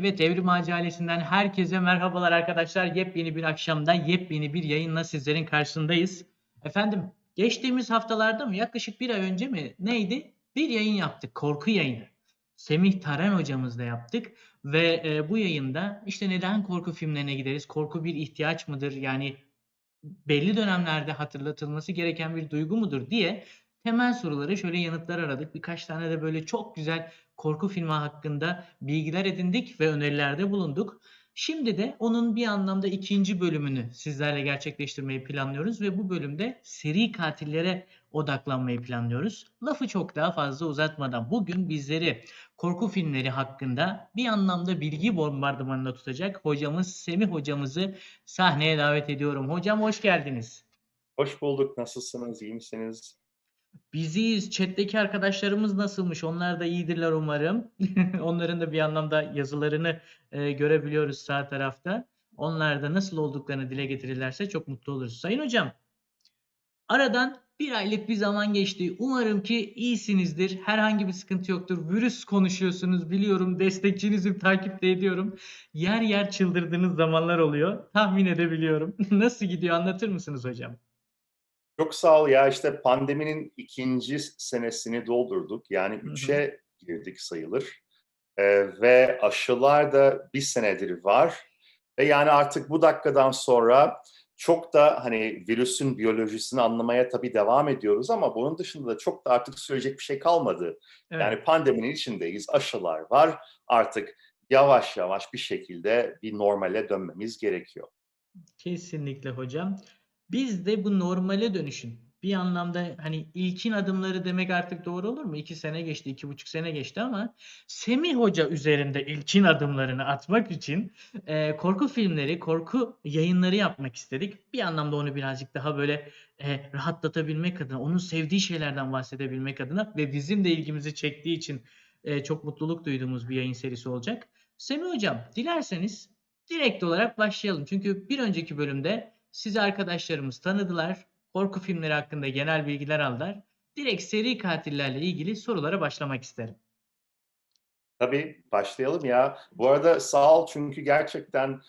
Evet, Evrim Ağacı ailesinden herkese merhabalar arkadaşlar. Yepyeni bir akşamda yepyeni bir yayınla sizlerin karşısındayız. Efendim, geçtiğimiz haftalarda mı yaklaşık bir ay önce mi neydi? Bir yayın yaptık, korku yayını. Semih Taran hocamızla yaptık ve e, bu yayında işte neden korku filmlerine gideriz? Korku bir ihtiyaç mıdır? Yani belli dönemlerde hatırlatılması gereken bir duygu mudur diye temel sorulara şöyle yanıtlar aradık. Birkaç tane de böyle çok güzel korku filmi hakkında bilgiler edindik ve önerilerde bulunduk. Şimdi de onun bir anlamda ikinci bölümünü sizlerle gerçekleştirmeyi planlıyoruz ve bu bölümde seri katillere odaklanmayı planlıyoruz. Lafı çok daha fazla uzatmadan bugün bizleri korku filmleri hakkında bir anlamda bilgi bombardımanında tutacak hocamız Semih hocamızı sahneye davet ediyorum. Hocam hoş geldiniz. Hoş bulduk. Nasılsınız? İyi misiniz? Biziyiz. Chat'teki arkadaşlarımız nasılmış? Onlar da iyidirler umarım. Onların da bir anlamda yazılarını e, görebiliyoruz sağ tarafta. Onlar da nasıl olduklarını dile getirirlerse çok mutlu oluruz. Sayın hocam, aradan bir aylık bir zaman geçti. Umarım ki iyisinizdir. Herhangi bir sıkıntı yoktur. Virüs konuşuyorsunuz biliyorum. Destekçinizim, takip de ediyorum. Yer yer çıldırdığınız zamanlar oluyor. Tahmin edebiliyorum. Nasıl gidiyor anlatır mısınız hocam? Çok sağ ol ya işte pandeminin ikinci senesini doldurduk. Yani Hı hı. üçe girdik sayılır. Ee, ve aşılar da bir senedir var. Ve yani artık bu dakikadan sonra çok da hani virüsün biyolojisini anlamaya tabii devam ediyoruz ama bunun dışında da çok da artık söyleyecek bir şey kalmadı. Evet. Yani pandeminin içindeyiz, aşılar var. Artık yavaş yavaş bir şekilde bir normale dönmemiz gerekiyor. Kesinlikle hocam. Biz de bu normale dönüşün bir anlamda hani ilkin adımları demek artık doğru olur mu? İki sene geçti, iki buçuk sene geçti ama Semih Hoca üzerinde ilkin adımlarını atmak için e, korku filmleri, korku yayınları yapmak istedik. Bir anlamda onu birazcık daha böyle e, rahatlatabilmek adına, onun sevdiği şeylerden bahsedebilmek adına ve bizim de ilgimizi çektiği için e, çok mutluluk duyduğumuz bir yayın serisi olacak. Semih Hocam, dilerseniz direkt olarak başlayalım. Çünkü bir önceki bölümde sizi arkadaşlarımız tanıdılar. Korku filmleri hakkında genel bilgiler aldılar. Direkt seri katillerle ilgili sorulara başlamak isterim. Tabii başlayalım ya. Bu arada sağ ol çünkü gerçekten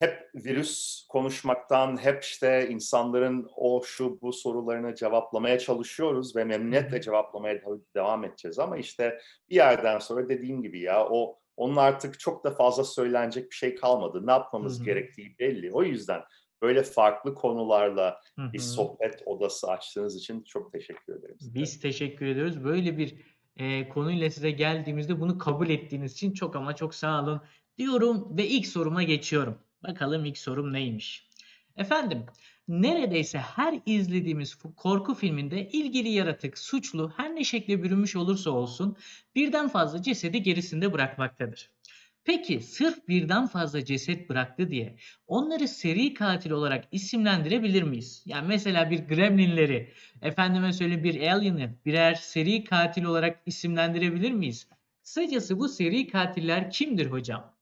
hep virüs konuşmaktan, hep işte insanların o şu bu sorularını cevaplamaya çalışıyoruz ve memnuniyetle cevaplamaya devam edeceğiz ama işte bir yerden sonra dediğim gibi ya o onun artık çok da fazla söylenecek bir şey kalmadı. Ne yapmamız Hı hı. gerektiği belli. O yüzden böyle farklı konularla Hı bir hı. sohbet odası açtığınız için çok teşekkür ederim size. Biz teşekkür ediyoruz. Böyle bir e, konuyla size geldiğimizde bunu kabul ettiğiniz için çok ama çok sağ olun diyorum ve ilk soruma geçiyorum. Bakalım ilk sorum neymiş? Efendim, neredeyse her izlediğimiz korku filminde ilgili yaratık, suçlu her ne şekle bürünmüş olursa olsun birden fazla cesedi gerisinde bırakmaktadır. Peki sırf birden fazla ceset bıraktı diye onları seri katil olarak isimlendirebilir miyiz? Yani mesela bir gremlinleri, efendime söyleyeyim bir alien'ı birer seri katil olarak isimlendirebilir miyiz? Kısacası bu seri katiller kimdir hocam?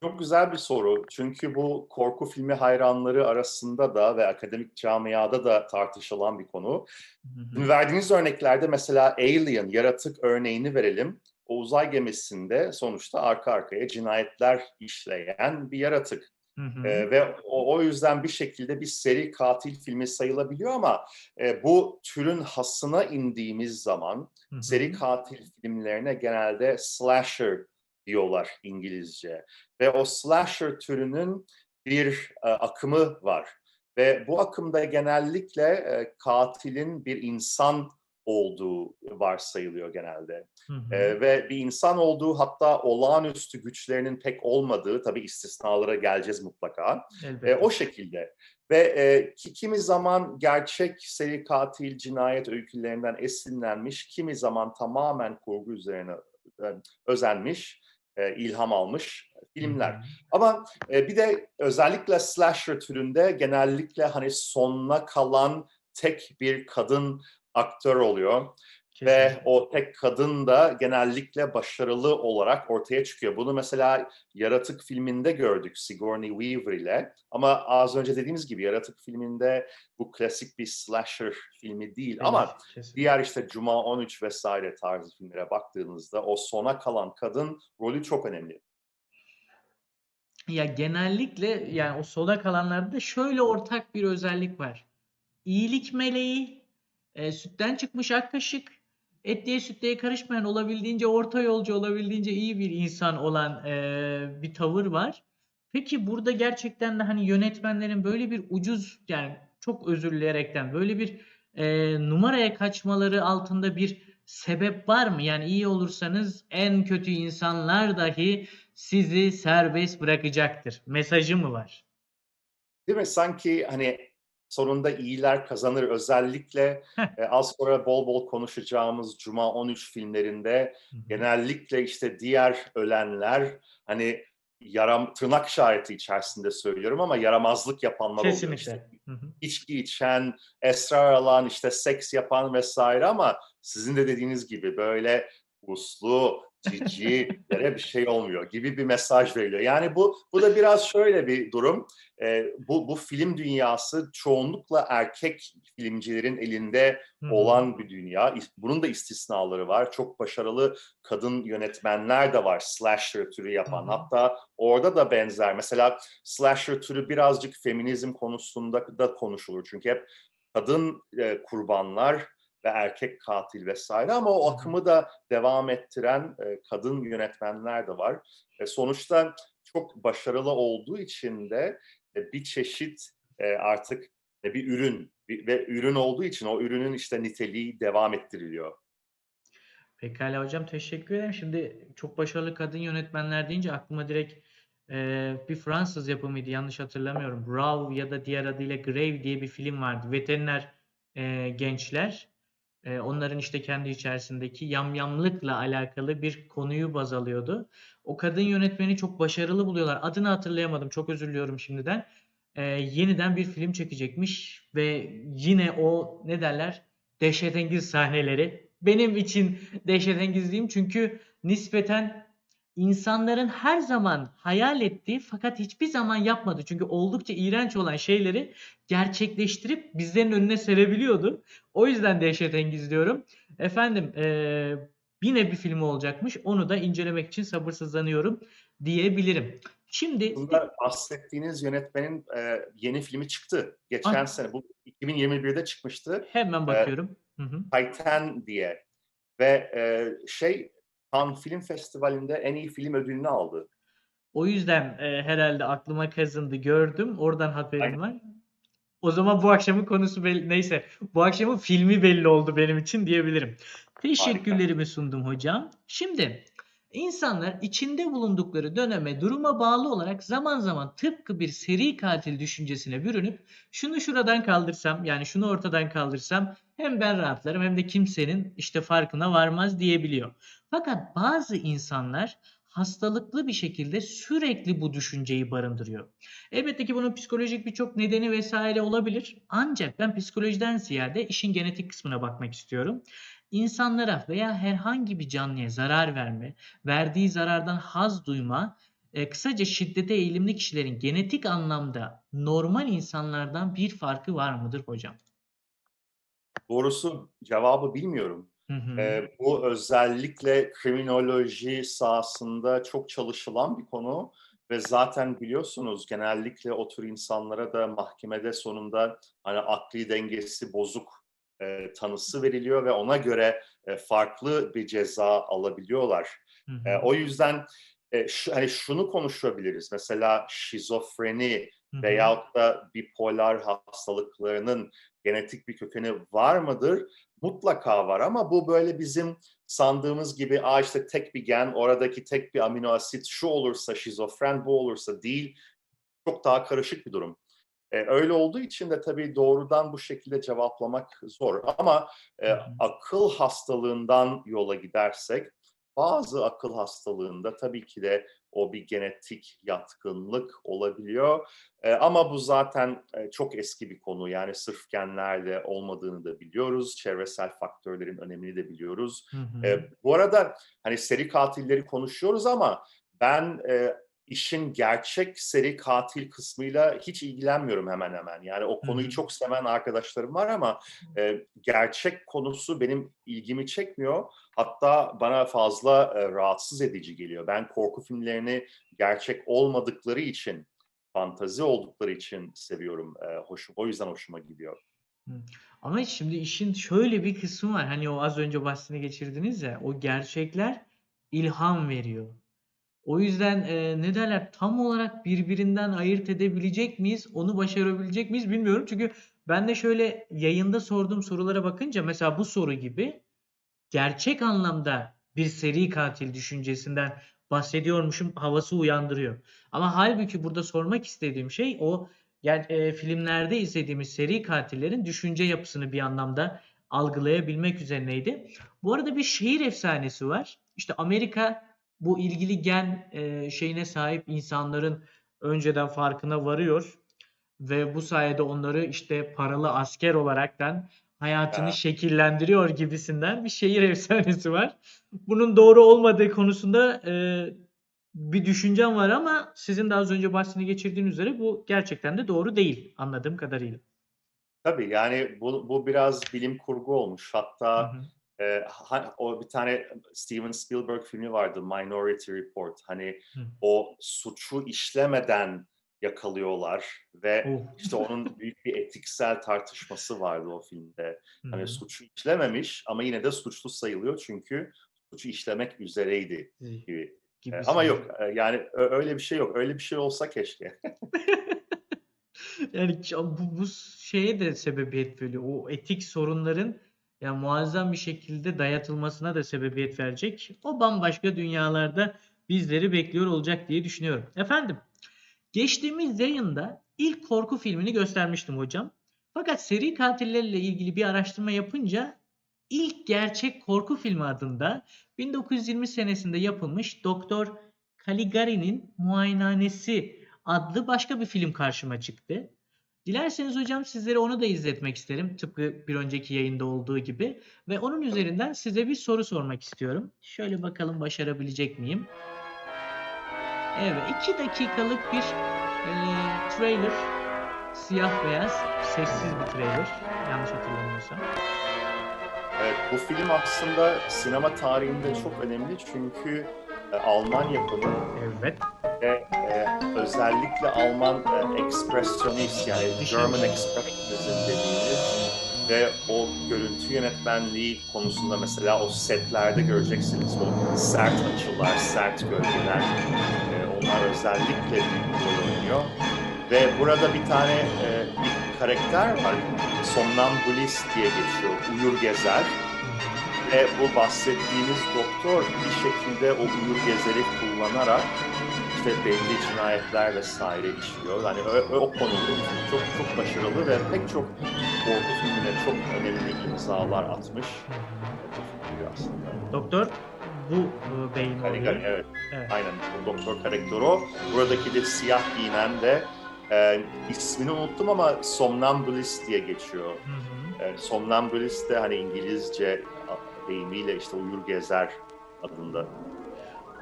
Çok güzel bir soru. Çünkü bu korku filmi hayranları arasında da ve akademik camiada da tartışılan bir konu. Hı hı. Verdiğiniz örneklerde mesela Alien, yaratık örneğini verelim. O uzay gemisinde sonuçta arka arkaya cinayetler işleyen bir yaratık. Hı hı. Ee, ve o, o yüzden bir şekilde bir seri katil filmi sayılabiliyor ama e, bu türün hasına indiğimiz zaman Hı hı. seri katil filmlerine genelde slasher diyorlar İngilizce. Ve o slasher türünün bir e, akımı var. Ve bu akımda genellikle e, katilin bir insan olduğu varsayılıyor genelde. Hı hı. E, ve bir insan olduğu hatta olağanüstü güçlerinin pek olmadığı, tabii istisnalara geleceğiz mutlaka. Elbette. E, o şekilde. Ve e, ki, kimi zaman gerçek seri katil cinayet öykülerinden esinlenmiş, kimi zaman tamamen kurgu üzerine e, özenmiş, e, ilham almış filmler. Hı hı. Ama e, bir de özellikle slasher türünde genellikle hani sonuna kalan tek bir kadın aktör oluyor. Ve Kesinlikle. o tek kadın da genellikle başarılı olarak ortaya çıkıyor. Bunu mesela Yaratık filminde gördük Sigourney Weaver ile. Ama az önce dediğimiz gibi Yaratık filminde bu klasik bir slasher filmi değil. Ama Değil, kesinlikle. diğer işte Cuma 13 vesaire tarzı filmlere baktığınızda o sona kalan kadın rolü çok önemli. Ya genellikle yani o sola kalanlarda şöyle ortak bir özellik var. İyilik meleği, e, sütten çıkmış ak kaşık, etliye sütlüye karışmayan olabildiğince orta yolcu olabildiğince iyi bir insan olan e, bir tavır var. Peki burada gerçekten de hani yönetmenlerin böyle bir ucuz yani çok özür dileyerekten böyle bir e, numaraya kaçmaları altında bir sebep var mı? Yani iyi olursanız en kötü insanlar dahi sizi serbest bırakacaktır. Mesajı mı var? Değil mi? Sanki hani sonunda iyiler kazanır. Özellikle e, az sonra bol bol konuşacağımız Cuma 13 filmlerinde genellikle işte diğer ölenler hani yaram tırnak işareti içerisinde söylüyorum ama yaramazlık yapanlar oluyor. İşte Kesinlikle. Hı hı. içki içen, esrar alan, işte seks yapan vesaire ama sizin de dediğiniz gibi böyle uslu, cici yere bir şey olmuyor gibi bir mesaj veriliyor. Yani bu bu da biraz şöyle bir durum. Ee, bu bu film dünyası çoğunlukla erkek filmcilerin elinde olan bir dünya. Bunun da istisnaları var. Çok başarılı kadın yönetmenler de var slasher türü yapan. Hı. Hatta orada da benzer. Mesela slasher türü birazcık feminizm konusunda da konuşulur. Çünkü hep kadın e, kurbanlar ve erkek katil vesaire ama o akımı da devam ettiren e, kadın yönetmenler de var. E, sonuçta çok başarılı olduğu için de e, bir çeşit e, artık bir ürün ve ürün olduğu için o ürünün işte niteliği devam ettiriliyor. Pekala hocam teşekkür ederim. Şimdi çok başarılı kadın yönetmenler deyince aklıma direkt e, bir Fransız yapımıydı yanlış hatırlamıyorum. Raw ya da diğer adıyla Grave diye bir film vardı. Veteriner e, gençler. E, onların işte kendi içerisindeki yamyamlıkla alakalı bir konuyu baz alıyordu. O kadın yönetmeni çok başarılı buluyorlar. Adını hatırlayamadım. Çok özür diliyorum şimdiden. E, yeniden bir film çekecekmiş ve yine o ne derler? Dehşetengiz sahneleri. Benim için dehşetengiz diyeyim çünkü nispeten insanların her zaman hayal ettiği fakat hiçbir zaman yapmadı. Çünkü oldukça iğrenç olan şeyleri gerçekleştirip bizlerin önüne serebiliyordu. O yüzden dehşetengiz diyorum. Efendim eee, yine bir film olacakmış. Onu da incelemek için sabırsızlanıyorum diyebilirim. Şimdi Aslında bahsettiğiniz yönetmenin e, yeni filmi çıktı. Geçen Ay. sene bu 2021'de çıkmıştı. hemen bakıyorum. Hı hı. Titan diye ve e, şey Cannes Film Festivali'nde en iyi film ödülünü aldı. O yüzden e, herhalde aklıma kazındı gördüm. Oradan haberim Aynen. var. O zaman bu akşamın konusu belli. Neyse. Bu akşamın filmi belli oldu benim için diyebilirim. Teşekkürlerimi sundum hocam. Şimdi insanlar içinde bulundukları döneme, duruma bağlı olarak zaman zaman tıpkı bir seri katil düşüncesine bürünüp şunu şuradan kaldırsam yani şunu ortadan kaldırsam hem ben rahatlarım hem de kimsenin işte farkına varmaz diyebiliyor. Fakat bazı insanlar hastalıklı bir şekilde sürekli bu düşünceyi barındırıyor. Elbette ki bunun psikolojik birçok nedeni vesaire olabilir. Ancak ben psikolojiden ziyade işin genetik kısmına bakmak istiyorum. İnsanlara veya herhangi bir canlıya zarar verme, verdiği zarardan haz duyma, e, kısaca şiddete eğilimli kişilerin genetik anlamda normal insanlardan bir farkı var mıdır hocam? Doğrusu cevabı bilmiyorum. Hı hı. E, bu özellikle kriminoloji sahasında çok çalışılan bir konu ve zaten biliyorsunuz genellikle o tür insanlara da mahkemede sonunda hani akli dengesi bozuk e, tanısı veriliyor ve ona göre e, farklı bir ceza alabiliyorlar. Hı hı. E, o yüzden e, şu, hani şunu konuşabiliriz. Mesela şizofreni Hı hı. veyahut da bipolar hastalıklarının genetik bir kökeni var mıdır? Mutlaka var ama bu böyle bizim sandığımız gibi Aa işte tek bir gen, oradaki tek bir amino asit şu olursa şizofren, bu olursa değil. Çok daha karışık bir durum. E, öyle olduğu için de tabii doğrudan bu şekilde cevaplamak zor. Ama e, akıl hastalığından yola gidersek bazı akıl hastalığında tabii ki de o bir genetik yatkınlık olabiliyor. E, ama bu zaten e, çok eski bir konu. Yani sırf genlerle olmadığını da biliyoruz. Çevresel faktörlerin önemini de biliyoruz. Hı hı. E, bu arada hani seri katilleri konuşuyoruz ama ben e, işin gerçek seri katil kısmıyla hiç ilgilenmiyorum hemen hemen. Yani o konuyu çok seven arkadaşlarım var ama e, gerçek konusu benim ilgimi çekmiyor. Hatta bana fazla e, rahatsız edici geliyor. Ben korku filmlerini gerçek olmadıkları için, fantazi oldukları için seviyorum. E, hoşum, o yüzden hoşuma gidiyor. Ama şimdi işin şöyle bir kısmı var. Hani o az önce bahsini geçirdiniz ya, o gerçekler ilham veriyor. O yüzden e, ne derler tam olarak birbirinden ayırt edebilecek miyiz? Onu başarabilecek miyiz bilmiyorum. Çünkü ben de şöyle yayında sorduğum sorulara bakınca mesela bu soru gibi gerçek anlamda bir seri katil düşüncesinden bahsediyormuşum havası uyandırıyor. Ama halbuki burada sormak istediğim şey o ger- e, filmlerde izlediğimiz seri katillerin düşünce yapısını bir anlamda algılayabilmek üzerineydi. Bu arada bir şehir efsanesi var. İşte Amerika bu ilgili gen e, şeyine sahip insanların önceden farkına varıyor ve bu sayede onları işte paralı asker olaraktan hayatını Ha. şekillendiriyor gibisinden bir şehir efsanesi var. Bunun doğru olmadığı konusunda e, bir düşüncem var ama sizin de az önce bahsini geçirdiğiniz üzere bu gerçekten de doğru değil anladığım kadarıyla. Tabii yani bu, bu biraz bilim kurgu olmuş. Hı Hatta hı. E, ha- o bir tane Steven Spielberg filmi vardı Minority Report. Hani Hı. o suçu işlemeden yakalıyorlar ve Oh. işte onun büyük bir etiksel tartışması vardı o filmde. Hı Hani suçu işlememiş ama yine de suçlu sayılıyor çünkü suçu işlemek üzereydi gibi. Gibisinden. ama yok yani öyle bir şey yok. Öyle bir şey olsa keşke. Yani bu, bu şeye de sebebiyet veriyor. O etik sorunların yani muazzam bir şekilde dayatılmasına da sebebiyet verecek. O bambaşka dünyalarda bizleri bekliyor olacak diye düşünüyorum. Efendim, geçtiğimiz yayında ilk korku filmini göstermiştim hocam. Fakat seri katillerle ilgili bir araştırma yapınca ilk gerçek korku filmi adında 1920 senesinde yapılmış Doktor Caligari'nin Muayenehanesi adlı başka bir film karşıma çıktı. Dilerseniz hocam sizlere onu da izletmek isterim. Tıpkı bir önceki yayında olduğu gibi. Ve onun üzerinden size bir soru sormak istiyorum. Şöyle bakalım başarabilecek miyim? Evet, iki dakikalık bir e, trailer. Siyah beyaz, sessiz bir trailer. Yanlış hatırlamıyorsam. Evet, bu film aslında sinema tarihinde çok önemli çünkü Alman yapımı Evet. ve e, özellikle Alman e, ekspresyonist yani German Expressionism dediğimiz ve o görüntü yönetmenliği konusunda mesela o setlerde göreceksiniz o sert açılar, sert gölgeler e, onlar özellikle büyük rol oynuyor. Ve burada bir tane e, bir karakter var, somnambulist diye geçiyor, uyur gezer. Ve bu bahsettiğimiz doktor bir şekilde o uyur gezeri kullanarak işte belli cinayetler vesaire işliyor. Yani o, o konuda çok çok başarılı ve pek çok korku filmine çok önemli imzalar atmış. aslında. Doktor bu e, beyin Caligari, oluyor. evet. Evet. Aynen. Doktor karakteri o. Buradaki de siyah giyinen de e, ismini unuttum ama somnambulist diye geçiyor. Hı hı. E, somnambulist de hani İngilizce deyimiyle işte uyur gezer adında.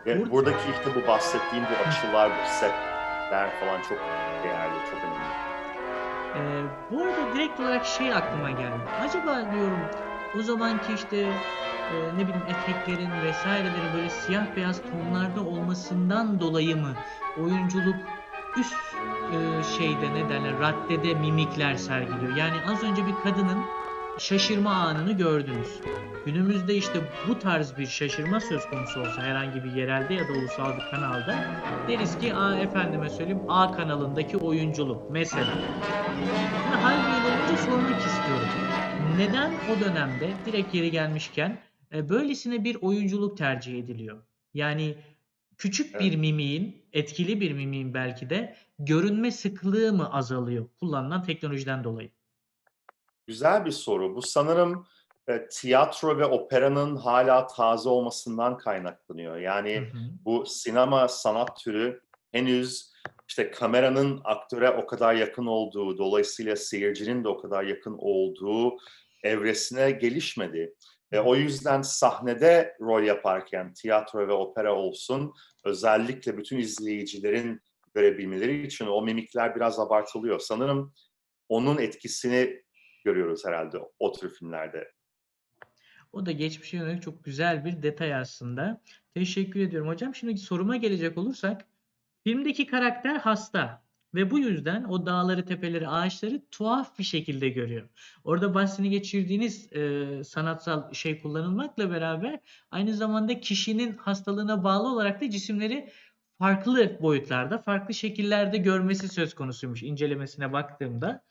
Ve Bur- buradaki işte bu bahsettiğim bu açılar, bu setler falan çok değerli, çok önemli. Ee, bu arada direkt olarak şey aklıma geldi. Acaba diyorum o zamanki işte e, ne bileyim efektlerin vesairelerin böyle siyah beyaz tonlarda olmasından dolayı mı oyunculuk üst e, şeyde ne derler raddede mimikler sergiliyor. Yani az önce bir kadının şaşırma anını gördünüz. Günümüzde işte bu tarz bir şaşırma söz konusu olsa herhangi bir yerelde ya da ulusal bir kanalda deriz ki Aa, efendime söyleyeyim A kanalındaki oyunculuk mesela. Şimdi hal böyle olunca sormak istiyorum. Neden o dönemde direkt yeri gelmişken e, böylesine bir oyunculuk tercih ediliyor? Yani küçük bir mimiğin, etkili bir mimiğin belki de görünme sıklığı mı azalıyor kullanılan teknolojiden dolayı? Güzel bir soru. Bu sanırım e, tiyatro ve operanın hala taze olmasından kaynaklanıyor. Hı Yani hı. bu sinema sanat türü henüz işte kameranın aktöre o kadar yakın olduğu, dolayısıyla seyircinin de o kadar yakın olduğu evresine gelişmedi. E, o yüzden sahnede rol yaparken tiyatro ve opera olsun özellikle bütün izleyicilerin görebilmeleri için o mimikler biraz abartılıyor. Sanırım onun etkisini görüyoruz herhalde o tür filmlerde. O da geçmişe yönelik çok güzel bir detay aslında. Teşekkür ediyorum hocam. Şimdi soruma gelecek olursak, filmdeki karakter hasta ve bu yüzden o dağları, tepeleri, ağaçları tuhaf bir şekilde görüyor. Orada bahsini geçirdiğiniz e, sanatsal şey kullanılmakla beraber aynı zamanda kişinin hastalığına bağlı olarak da cisimleri farklı boyutlarda, farklı şekillerde görmesi söz konusuymuş incelemesine baktığımda.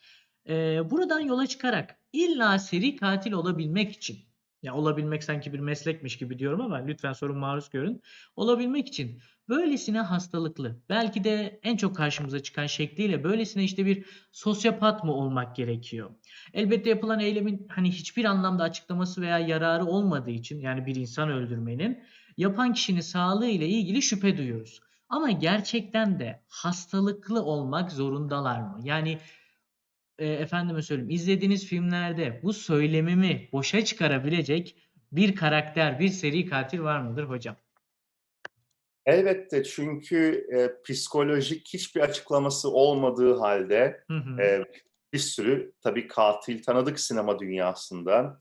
E, buradan yola çıkarak illa seri katil olabilmek için ya olabilmek sanki bir meslekmiş gibi diyorum ama lütfen sorun maruz görün. Olabilmek için böylesine hastalıklı, belki de en çok karşımıza çıkan şekliyle böylesine işte bir sosyopat mı olmak gerekiyor? Elbette yapılan eylemin hani hiçbir anlamda açıklaması veya yararı olmadığı için yani bir insan öldürmenin yapan kişinin sağlığı ile ilgili şüphe duyuyoruz. Ama gerçekten de hastalıklı olmak zorundalar mı? Yani e, efendime söyleyeyim izlediğiniz filmlerde bu söylemimi boşa çıkarabilecek bir karakter, bir seri katil var mıdır hocam? Elbette çünkü e, psikolojik hiçbir açıklaması olmadığı halde Hı hı. e, bir sürü tabii katil tanıdık sinema dünyasında.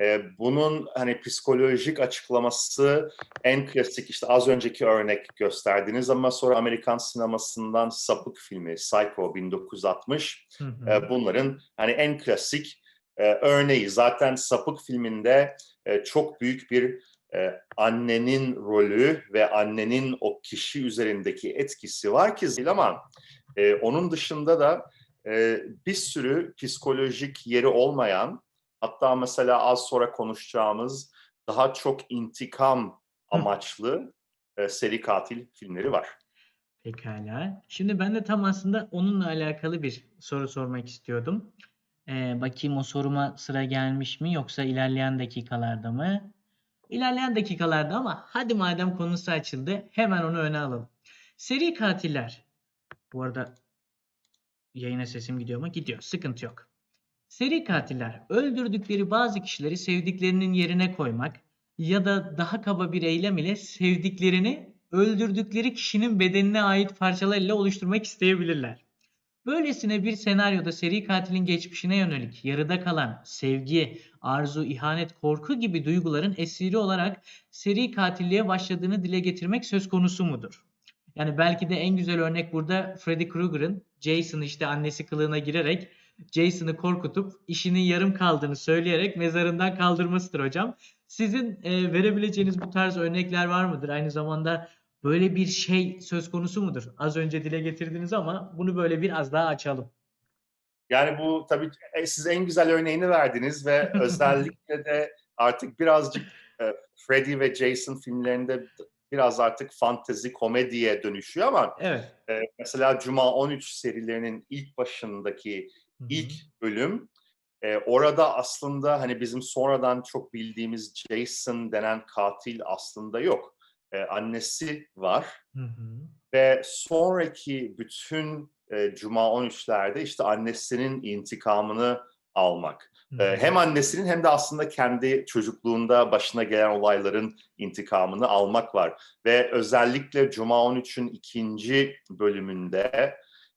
E, bunun hani psikolojik açıklaması en klasik işte az önceki örnek gösterdiniz ama sonra Amerikan sinemasından Sapık filmi Psycho 1960 Hı hı. e, bunların hani en klasik e, örneği. Zaten Sapık filminde e, çok büyük bir e, annenin rolü ve annenin o kişi üzerindeki etkisi var ki ama e, onun dışında da e, bir sürü psikolojik yeri olmayan hatta mesela az sonra konuşacağımız daha çok intikam amaçlı e, seri katil filmleri var. Pekala. Şimdi ben de tam aslında onunla alakalı bir soru sormak istiyordum. Ee, bakayım o soruma sıra gelmiş mi yoksa ilerleyen dakikalarda mı? İlerleyen dakikalarda ama hadi madem konusu açıldı hemen onu öne alalım. Seri katiller. Bu arada yayına sesim gidiyor mu? Gidiyor. Sıkıntı yok. Seri katiller öldürdükleri bazı kişileri sevdiklerinin yerine koymak ya da daha kaba bir eylem ile sevdiklerini öldürdükleri kişinin bedenine ait parçalarıyla oluşturmak isteyebilirler. Böylesine bir senaryoda seri katilin geçmişine yönelik yarıda kalan sevgi, arzu, ihanet, korku gibi duyguların esiri olarak seri katilliğe başladığını dile getirmek söz konusu mudur? Yani belki de en güzel örnek burada Freddy Krueger'ın Jason işte annesi kılığına girerek Jason'ı korkutup işinin yarım kaldığını söyleyerek mezarından kaldırmasıdır hocam. Sizin e, verebileceğiniz bu tarz örnekler var mıdır? Aynı zamanda böyle bir şey söz konusu mudur? Az önce dile getirdiniz ama bunu böyle biraz daha açalım. Yani bu tabii e, siz en güzel örneğini verdiniz ve özellikle de artık birazcık e, Freddy ve Jason filmlerinde biraz artık fantezi komediye dönüşüyor ama Evet. e, mesela Cuma 13 serilerinin ilk başındaki Hı hı. ilk bölüm e, orada aslında hani bizim sonradan çok bildiğimiz Jason denen katil aslında yok. E, annesi var Hı hı. ve sonraki bütün e, Cuma 13'lerde işte annesinin intikamını almak. Hı E, hem annesinin hem de aslında kendi çocukluğunda başına gelen olayların intikamını almak var. Ve özellikle Cuma 13'ün ikinci bölümünde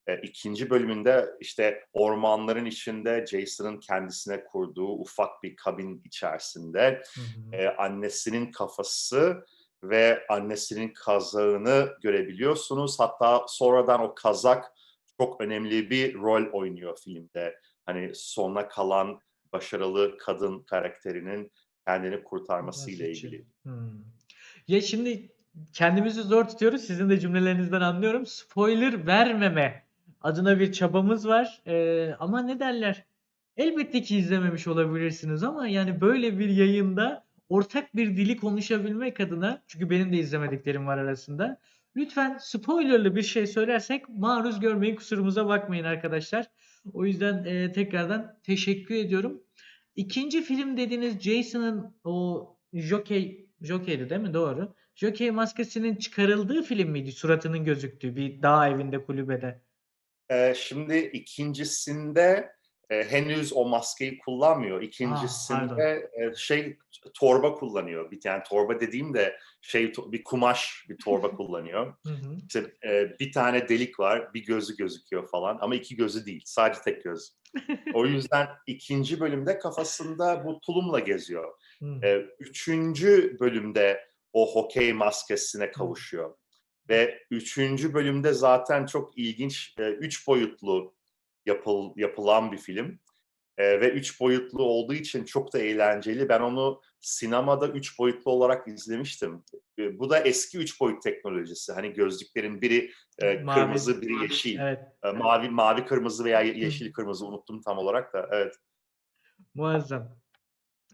e, ikinci bölümünde işte ormanların içinde Jason'ın kendisine kurduğu ufak bir kabin içerisinde Hı hı. e, annesinin kafası ve annesinin kazağını görebiliyorsunuz. Hatta sonradan o kazak çok önemli bir rol oynuyor filmde. Hani sona kalan başarılı kadın karakterinin kendini kurtarması ile Basitçe. ilgili. Hmm. Ya şimdi kendimizi zor tutuyoruz. Sizin de cümlelerinizden anlıyorum. Spoiler vermeme adına bir çabamız var. Ee, ama ne derler? Elbette ki izlememiş olabilirsiniz ama yani böyle bir yayında ortak bir dili konuşabilmek adına çünkü benim de izlemediklerim var arasında. Lütfen spoilerlı bir şey söylersek maruz görmeyin kusurumuza bakmayın arkadaşlar. O yüzden e, tekrardan teşekkür ediyorum. İkinci film dediğiniz Jason'ın o Jockey, Jockey'di değil mi? Doğru. Jockey maskesinin çıkarıldığı film miydi? Suratının gözüktüğü bir dağ evinde kulübede. E, şimdi ikincisinde e, henüz o maskeyi kullanmıyor. İkincisinde e, şey torba kullanıyor. Bir tane torba dediğim de şey bir kumaş bir torba kullanıyor. İşte e, bir tane delik var, bir gözü gözüküyor falan ama iki gözü değil, sadece tek göz. O yüzden ikinci bölümde kafasında bu tulumla geziyor. E, üçüncü bölümde o hokey maskesine kavuşuyor. Ve üçüncü bölümde zaten çok ilginç, e, üç boyutlu yapıl, yapılan bir film. E, ve üç boyutlu olduğu için çok da eğlenceli. Ben onu sinemada üç boyutlu olarak izlemiştim. E, bu da eski üç boyut teknolojisi. Hani gözlüklerin biri e, Mavi- kırmızı, biri yeşil. Evet. E, mavi, mavi kırmızı veya ye- yeşil kırmızı unuttum tam olarak da. Evet. Muazzam.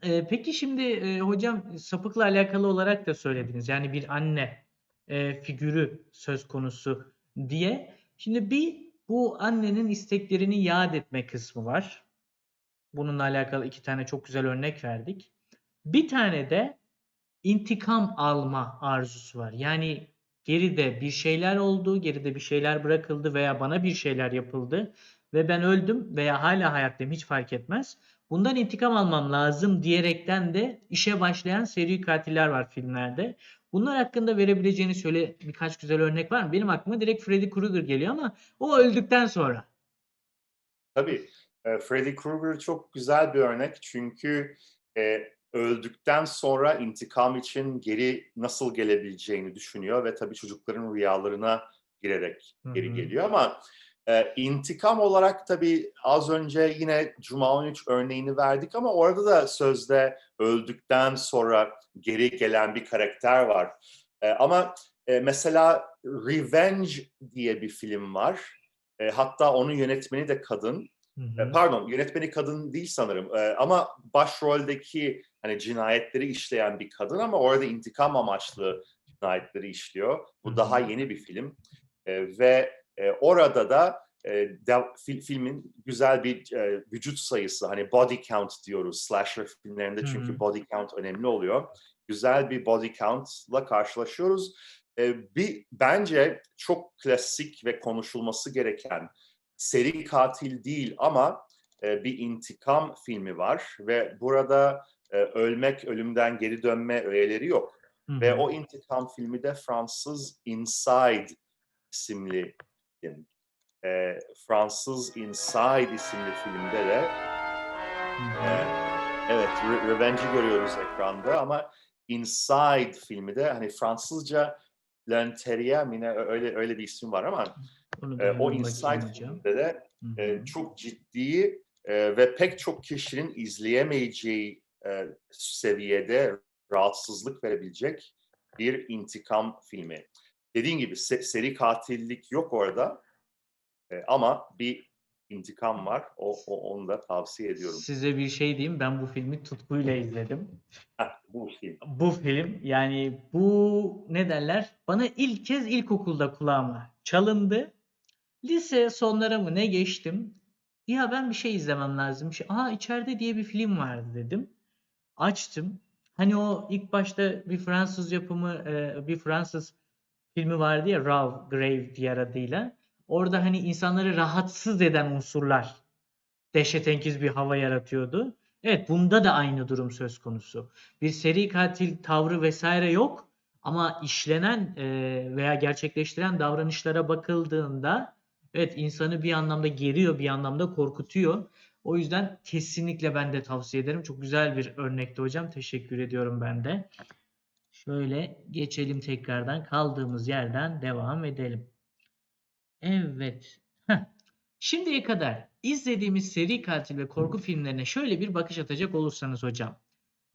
Ee, peki şimdi e, hocam sapıkla alakalı olarak da söylediniz. Yani bir anne e, figürü söz konusu diye. Şimdi bir bu annenin isteklerini yad etme kısmı var. Bununla alakalı iki tane çok güzel örnek verdik. Bir tane de intikam alma arzusu var. Yani geride bir şeyler oldu, geride bir şeyler bırakıldı veya bana bir şeyler yapıldı ve ben öldüm veya hala hayattayım hiç fark etmez. Bundan intikam almam lazım diyerekten de işe başlayan seri katiller var filmlerde. Bunlar hakkında verebileceğini söyle birkaç güzel örnek var mı? Benim aklıma direkt Freddy Krueger geliyor ama o öldükten sonra. Tabii. E, Freddy Krueger çok güzel bir örnek çünkü e, öldükten sonra intikam için geri nasıl gelebileceğini düşünüyor ve tabii çocukların rüyalarına girerek geri geliyor ama e, intikam olarak tabii az önce yine Cuma 13 örneğini verdik ama orada da sözde öldükten sonra geri gelen bir karakter var. E, ama e, mesela Revenge diye bir film var. E, hatta onun yönetmeni de kadın. Hı hı. Pardon, yönetmeni kadın değil sanırım. E, ama başroldeki hani cinayetleri işleyen bir kadın ama orada intikam amaçlı cinayetleri işliyor. Hı Bu hı. daha yeni bir film. E, ve e, orada da e, de- fil- filmin güzel bir e, vücut sayısı hani body count diyoruz slasher filmlerinde çünkü body count önemli oluyor. Güzel bir body count'la karşılaşıyoruz. E, bir bence çok klasik ve konuşulması gereken seri katil değil ama e, bir intikam filmi var ve burada e, ölmek, ölümden geri dönme öğeleri yok. Hı Ve o intikam filmi de Fransız Inside isimli film. E, Fransız Inside isimli filmde de e, evet Re- Revenge'i görüyoruz ekranda ama Inside filmi de hani Fransızca L'Intérieur mi ne öyle öyle bir isim var ama e, o Inside filminde de e, çok ciddi e, ve pek çok kişinin izleyemeyeceği e, seviyede rahatsızlık verebilecek bir intikam filmi. Dediğim gibi se- seri katillik yok orada e, ama bir intikam var. O, o onu da tavsiye ediyorum. Size bir şey diyeyim. Ben bu filmi tutkuyla izledim. Heh, bu film. Bu film yani bu ne derler? Bana ilk kez ilkokulda kulağıma çalındı. Lise sonlara mı ne geçtim? Ya ben bir şey izlemem lazım. Şey, Aa içeride diye bir film vardı dedim. Açtım. Hani o ilk başta bir Fransız yapımı e, bir Fransız filmi vardı ya Raw Grave diğer adıyla. Orada hani insanları rahatsız eden unsurlar dehşetengiz bir hava yaratıyordu. Evet bunda da aynı durum söz konusu. Bir seri katil tavrı vesaire yok ama işlenen e, veya gerçekleştiren davranışlara bakıldığında evet insanı bir anlamda geriyor, bir anlamda korkutuyor. O yüzden kesinlikle ben de tavsiye ederim. Çok güzel bir örnekti hocam. Teşekkür ediyorum ben de. Şöyle geçelim tekrardan kaldığımız yerden devam edelim. Evet. Şimdiye kadar izlediğimiz seri katil ve korku filmlerine şöyle bir bakış atacak olursanız hocam.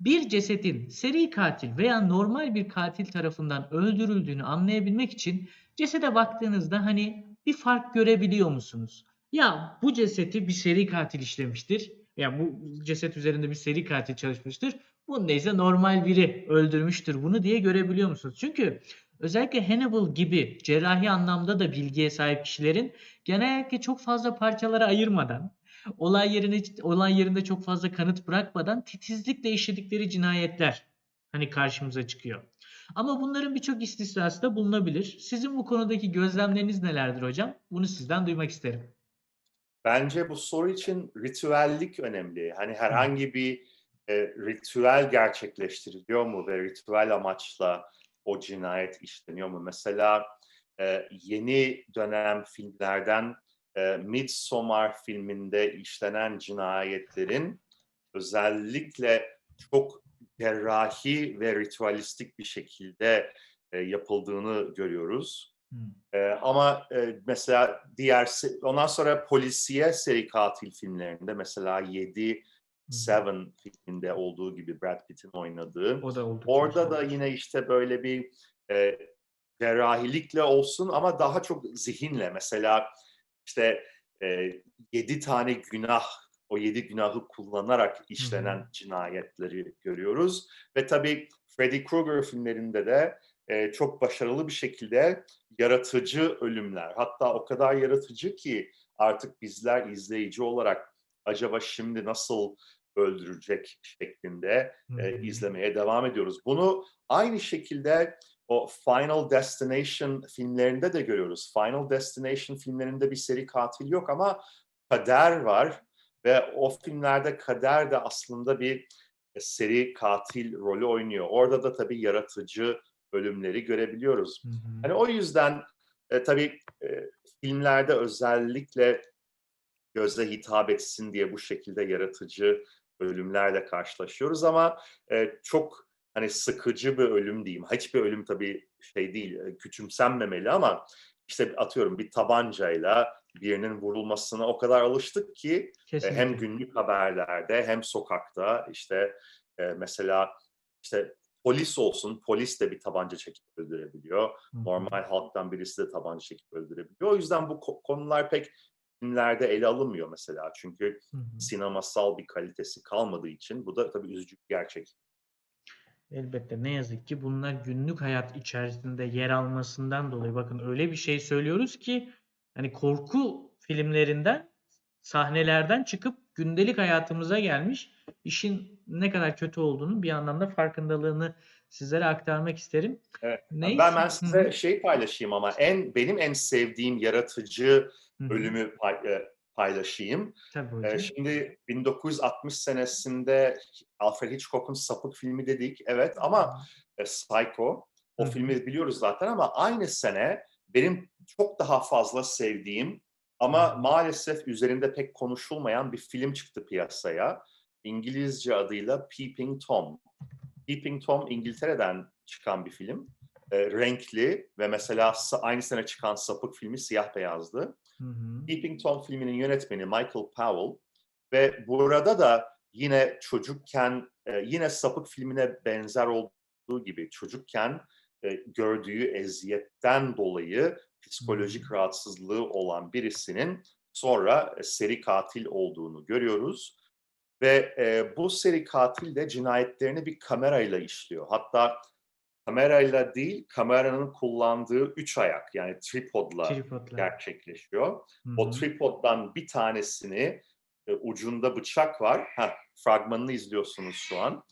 Bir cesetin seri katil veya normal bir katil tarafından öldürüldüğünü anlayabilmek için cesede baktığınızda hani bir fark görebiliyor musunuz? Ya bu ceseti bir seri katil işlemiştir. Ya bu ceset üzerinde bir seri katil çalışmıştır. Bunda ise normal biri öldürmüştür bunu diye görebiliyor musunuz? Çünkü özellikle Hannibal gibi cerrahi anlamda da bilgiye sahip kişilerin genellikle çok fazla parçalara ayırmadan, olay yerine olay yerinde çok fazla kanıt bırakmadan titizlikle işledikleri cinayetler hani karşımıza çıkıyor. Ama bunların birçok istisnası da bulunabilir. Sizin bu konudaki gözlemleriniz nelerdir hocam? Bunu sizden duymak isterim. Bence bu soru için ritüellik önemli. Hani herhangi bir e, ritüel gerçekleştiriliyor mu ve ritüel amaçla o cinayet işleniyor mu? Mesela e, yeni dönem filmlerden e, Midsommar filminde işlenen cinayetlerin özellikle çok cerrahi ve ritüelistik bir şekilde e, yapıldığını görüyoruz. Ee, ama e, mesela diğer ondan sonra polisiye seri katil filmlerinde mesela 7 Seven filminde olduğu gibi Brad Pitt'in oynadığı. O da orada da yine işte böyle bir e, cerrahilikle olsun ama daha çok zihinle. Mesela işte e, 7 tane günah o yedi günahı kullanarak işlenen cinayetleri görüyoruz. Ve tabii Freddy Krueger filmlerinde de e, çok başarılı bir şekilde yaratıcı ölümler. Hatta o kadar yaratıcı ki artık bizler izleyici olarak acaba şimdi nasıl öldürecek şeklinde e, izlemeye devam ediyoruz. Bunu aynı şekilde o Final Destination filmlerinde de görüyoruz. Final Destination filmlerinde bir seri katil yok ama kader var ve o filmlerde kader de aslında bir e, seri katil rolü oynuyor. Orada da tabii yaratıcı ölümleri görebiliyoruz. Hı hı. Hani o yüzden e, tabii e, filmlerde özellikle göze hitap etsin diye bu şekilde yaratıcı ölümlerle karşılaşıyoruz ama e, çok hani sıkıcı bir ölüm diyeyim. Hiçbir ölüm tabii şey değil, e, küçümsenmemeli ama işte atıyorum bir tabancayla birinin vurulmasına o kadar alıştık ki e, Kesinlikle. hem günlük haberlerde hem sokakta işte e, mesela işte polis olsun polis de bir tabanca çekip öldürebiliyor. Normal halktan birisi de tabanca çekip öldürebiliyor. O yüzden bu ko- konular pek filmlerde ele alınmıyor mesela. Çünkü sinemasal bir kalitesi kalmadığı için bu da tabii üzücü bir gerçek. Elbette ne yazık ki bunlar günlük hayat içerisinde yer almasından dolayı bakın öyle bir şey söylüyoruz ki hani korku filmlerinden sahnelerden çıkıp gündelik hayatımıza gelmiş işin ne kadar kötü olduğunu bir anlamda farkındalığını sizlere aktarmak isterim. Evet. Neyse. Ben ben size şey paylaşayım ama en benim en sevdiğim yaratıcı Hı hı. ölümü pay- e, paylaşayım. Tabii Ee, hocam. şimdi 1960 senesinde Alfred Hitchcock'un Sapık filmi dedik evet ama e, Psycho o hı. filmi biliyoruz zaten ama aynı sene benim çok daha fazla sevdiğim ama maalesef üzerinde pek konuşulmayan bir film çıktı piyasaya. İngilizce adıyla Peeping Tom. Peeping Tom İngiltere'den çıkan bir film. E, renkli ve mesela aynı sene çıkan Sapık filmi siyah beyazdı. Hı hı. Peeping Tom filminin yönetmeni Michael Powell ve burada da yine çocukken e, yine Sapık filmine benzer olduğu gibi çocukken e, gördüğü eziyetten dolayı psikolojik rahatsızlığı olan birisinin sonra e, seri katil olduğunu görüyoruz. Ve e, bu seri katil de cinayetlerini bir kamerayla işliyor. Hatta kamerayla değil, kameranın kullandığı üç ayak yani tripodla Tripodlar. gerçekleşiyor. Hı O tripoddan bir tanesini e, ucunda bıçak var. Ha, fragmanını izliyorsunuz şu an.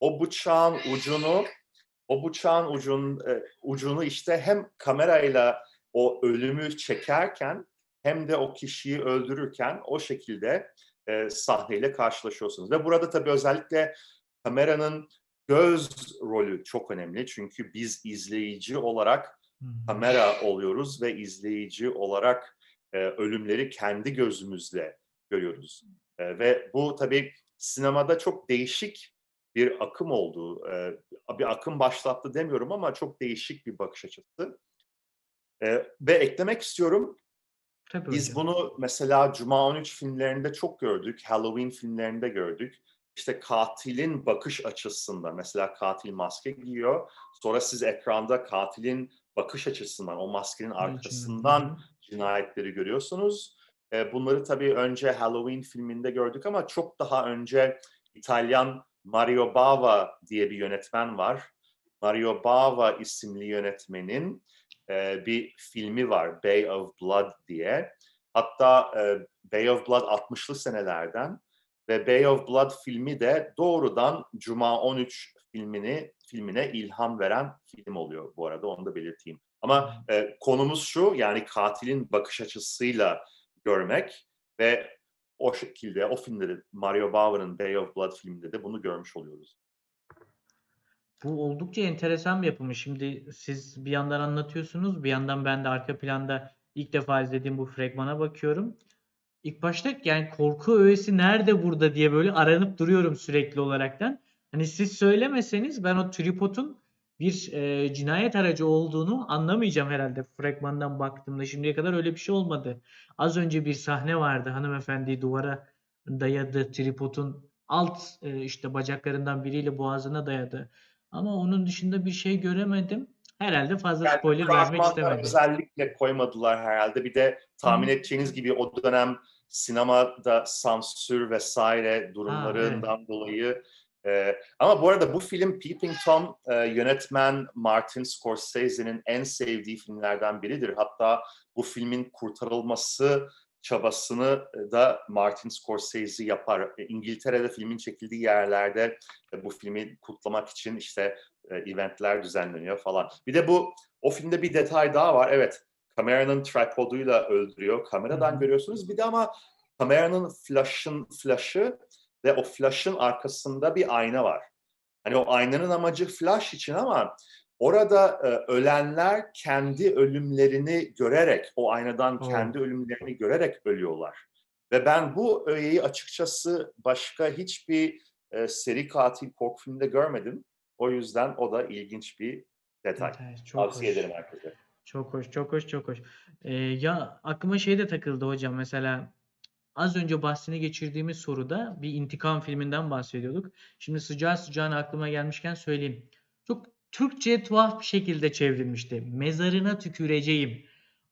O bıçağın ucunu o bıçağın ucun, e, ucunu işte hem kamerayla o ölümü çekerken hem de o kişiyi öldürürken o şekilde e, sahneyle karşılaşıyorsunuz. Ve burada tabii özellikle kameranın göz rolü çok önemli. Çünkü biz izleyici olarak kamera oluyoruz ve izleyici olarak e, ölümleri kendi gözümüzle görüyoruz. E, ve bu tabii sinemada çok değişik bir akım oldu. E, bir akım başlattı demiyorum ama çok değişik bir bakış açısı. E, ve eklemek istiyorum, Tabii biz hocam. bunu mesela Cuma 13 filmlerinde çok gördük, Halloween filmlerinde gördük. İşte katilin bakış açısında, mesela katil maske giyiyor, sonra siz ekranda katilin bakış açısından, o maskenin arkasından cinayetleri görüyorsunuz. E, bunları tabii önce Halloween filminde gördük ama çok daha önce İtalyan Mario Bava diye bir yönetmen var. Mario Bava isimli yönetmenin e, bir filmi var, Bay of Blood diye. Hatta e, Bay of Blood 60'lı senelerden ve Bay of Blood filmi de doğrudan Cuma 13 filmini filmine ilham veren film oluyor bu arada onu da belirteyim. Ama e, konumuz şu yani katilin bakış açısıyla görmek Ve o şekilde o filmde de Mario Bava'nın Bay of Blood filminde de bunu görmüş oluyoruz. Bu oldukça enteresan bir yapım. Şimdi siz bir yandan anlatıyorsunuz, bir yandan ben de arka planda ilk defa izlediğim bu fragmana bakıyorum. İlk başta yani korku öğesi nerede burada diye böyle aranıp duruyorum sürekli olaraktan. Hani siz söylemeseniz ben o tripodun bir e, cinayet aracı olduğunu anlamayacağım herhalde fragmandan baktığımda. Şimdiye kadar öyle bir şey olmadı. Az önce bir sahne vardı. Hanımefendi duvara dayadı tripodun alt e, işte bacaklarından biriyle boğazına dayadı. Ama onun dışında bir şey göremedim. Herhalde fazla Yani spoiler vermek istemedim. özellikle koymadılar herhalde. Bir de tahmin Hı. edeceğiniz gibi o dönem sinemada sansür vesaire durumlarından dolayı e, ama bu arada bu film Peeping Tom e, yönetmen Martin Scorsese'nin en sevdiği filmlerden biridir. Hatta bu filmin kurtarılması çabasını da Martin Scorsese yapar. E, İngiltere'de filmin çekildiği yerlerde e, bu filmi kutlamak için işte e, eventler düzenleniyor falan. Bir de bu o filmde bir detay daha var. Evet, kameranın tripoduyla öldürüyor. Kameradan hı. görüyorsunuz. Bir de ama kameranın flash'ın flash'ı ve o flash'ın arkasında bir ayna var. Hani o aynanın amacı flash için ama orada e, ölenler kendi ölümlerini görerek, o aynadan Oo. kendi ölümlerini görerek ölüyorlar. Ve ben bu öğeyi açıkçası başka hiçbir e, seri katil korku filminde görmedim. O yüzden o da ilginç bir detay. Evet, çok Tavsiye hoş. ederim herkese. Çok hoş, çok hoş, çok hoş. Ee, ya aklıma şey de takıldı hocam. Mesela az önce bahsini geçirdiğimiz soruda bir intikam filminden bahsediyorduk. Şimdi sıcağı sıcağına aklıma gelmişken söyleyeyim. Çok Türkçe tuhaf bir şekilde çevrilmişti. Mezarına tüküreceğim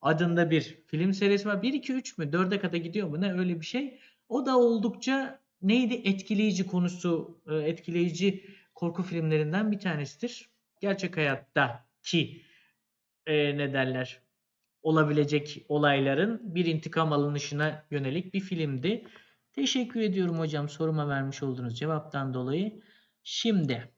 adında bir film serisi var. 1, 2, 3 mü? 4'e kadar gidiyor mu? Ne öyle bir şey. O da oldukça neydi? Etkileyici konusu, e, etkileyici korku filmlerinden bir tanesidir. Gerçek hayatta ki e, ne derler olabilecek olayların bir intikam alınışına yönelik bir filmdi. Teşekkür ediyorum hocam soruma vermiş olduğunuz cevaptan dolayı. Şimdi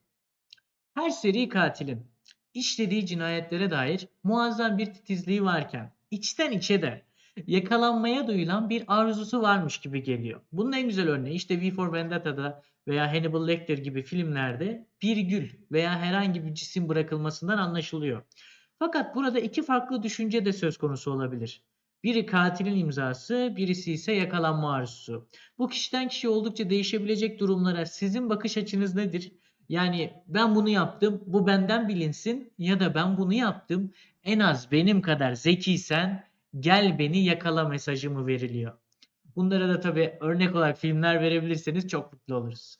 her seri katilin işlediği cinayetlere dair muazzam bir titizliği varken içten içe de yakalanmaya duyulan bir arzusu varmış gibi geliyor. Bunun en güzel örneği işte V for Vendetta'da veya Hannibal Lecter gibi filmlerde bir gül veya herhangi bir cisim bırakılmasından anlaşılıyor. Fakat burada iki farklı düşünce de söz konusu olabilir. Biri katilin imzası, birisi ise yakalanma arzusu. Bu kişiden kişiye oldukça değişebilecek durumlara sizin bakış açınız nedir? Yani ben bunu yaptım, bu benden bilinsin ya da ben bunu yaptım, en az benim kadar zekiysen gel beni yakala mesajı mı veriliyor? Bunlara da tabii örnek olarak filmler verebilirseniz çok mutlu oluruz.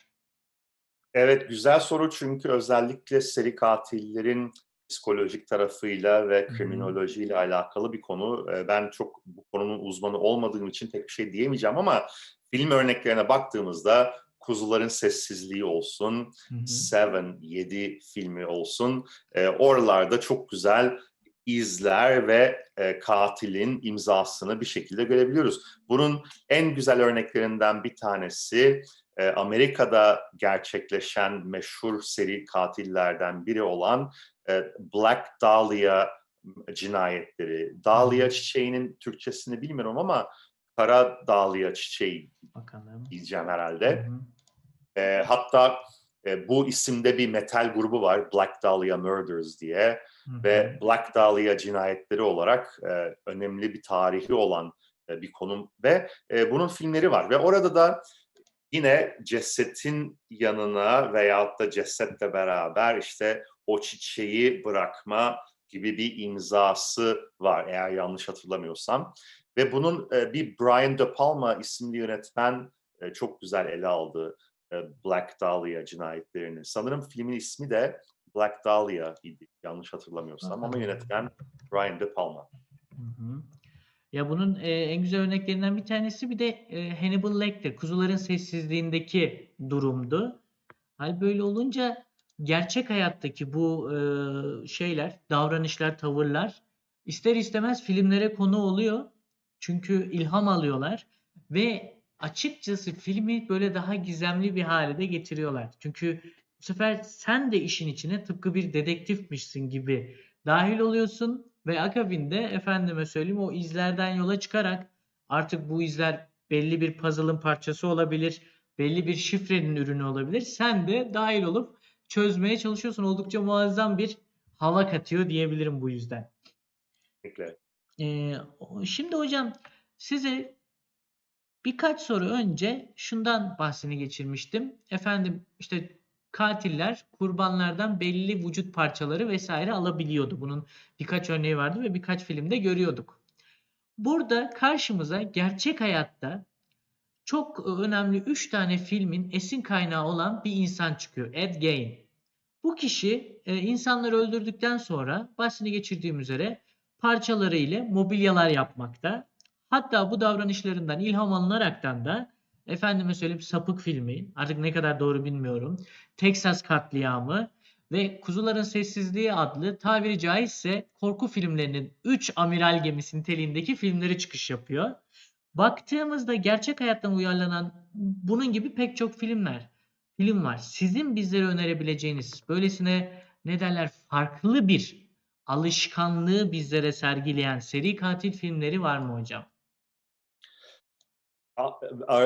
Evet güzel soru çünkü özellikle seri katillerin psikolojik tarafıyla ve kriminolojiyle alakalı bir konu. Ee, Ben çok bu konunun uzmanı olmadığım için pek bir şey diyemeyeceğim ama film örneklerine baktığımızda Kuzuların Sessizliği olsun, Hı hı. Seven, 7 filmi olsun. e, oralarda çok güzel izler ve e, katilin imzasını bir şekilde görebiliyoruz. Bunun en güzel örneklerinden bir tanesi e, Amerika'da gerçekleşen meşhur seri katillerden biri olan e, Black Dahlia cinayetleri. Dahlia çiçeğinin Türkçesini bilmiyorum ama kara dahlia çiçeği Bakalım. diyeceğim Hı herhalde. hı. E, hatta e, bu isimde bir metal grubu var Black Dahlia Murders diye. Hı hı. ve Black Dahlia cinayetleri olarak e, önemli bir tarihi olan e, bir konum. Ve e, bunun filmleri var. Ve orada da yine cesetin yanına veyahut da cesetle beraber işte o çiçeği bırakma gibi bir imzası var eğer yanlış hatırlamıyorsam. Ve bunun e, bir Brian De Palma isimli yönetmen e, çok güzel ele aldı Black Dahlia cinayetlerini. Sanırım filmin ismi de Black Dahlia idi yanlış hatırlamıyorsam ama yönetmen Brian De Palma. Hı hı. Ya bunun e, en güzel örneklerinden bir tanesi bir de e, Hannibal Lecter, Kuzuların Sessizliğindeki durumdu. Hal böyle olunca gerçek hayattaki bu e, şeyler, davranışlar, tavırlar ister istemez filmlere konu oluyor. Çünkü ilham alıyorlar ve açıkçası filmi böyle daha gizemli bir hale de getiriyorlar. Çünkü bu sefer sen de işin içine tıpkı bir dedektifmişsin gibi dahil oluyorsun ve akabinde efendime söyleyeyim o izlerden yola çıkarak artık bu izler belli bir puzzle'ın parçası olabilir, belli bir şifrenin ürünü olabilir. Sen de dahil olup çözmeye çalışıyorsun. Oldukça muazzam bir hava katıyor diyebilirim bu yüzden. Kesinlikle. Ee, şimdi hocam size birkaç soru önce şundan bahsini geçirmiştim. Efendim işte katiller kurbanlardan belli vücut parçaları vesaire alabiliyordu. Bunun birkaç örneği vardı ve birkaç filmde görüyorduk. Burada karşımıza gerçek hayatta çok önemli 3 tane filmin esin kaynağı olan bir insan çıkıyor. Ed Gein. Bu kişi e, insanları öldürdükten sonra bahsini geçirdiğim üzere parçaları ile mobilyalar yapmakta. Hatta bu davranışlarından ilham alınaraktan da efendime söyleyeyim Sapık filmi artık ne kadar doğru bilmiyorum. Texas katliamı ve Kuzuların Sessizliği adlı tabiri caizse korku filmlerinin 3 amiral gemisi niteliğindeki filmleri çıkış yapıyor. Baktığımızda gerçek hayattan uyarlanan bunun gibi pek çok filmler, film var. Sizin bizlere önerebileceğiniz böylesine ne derler farklı bir alışkanlığı bizlere sergileyen seri katil filmleri var mı hocam?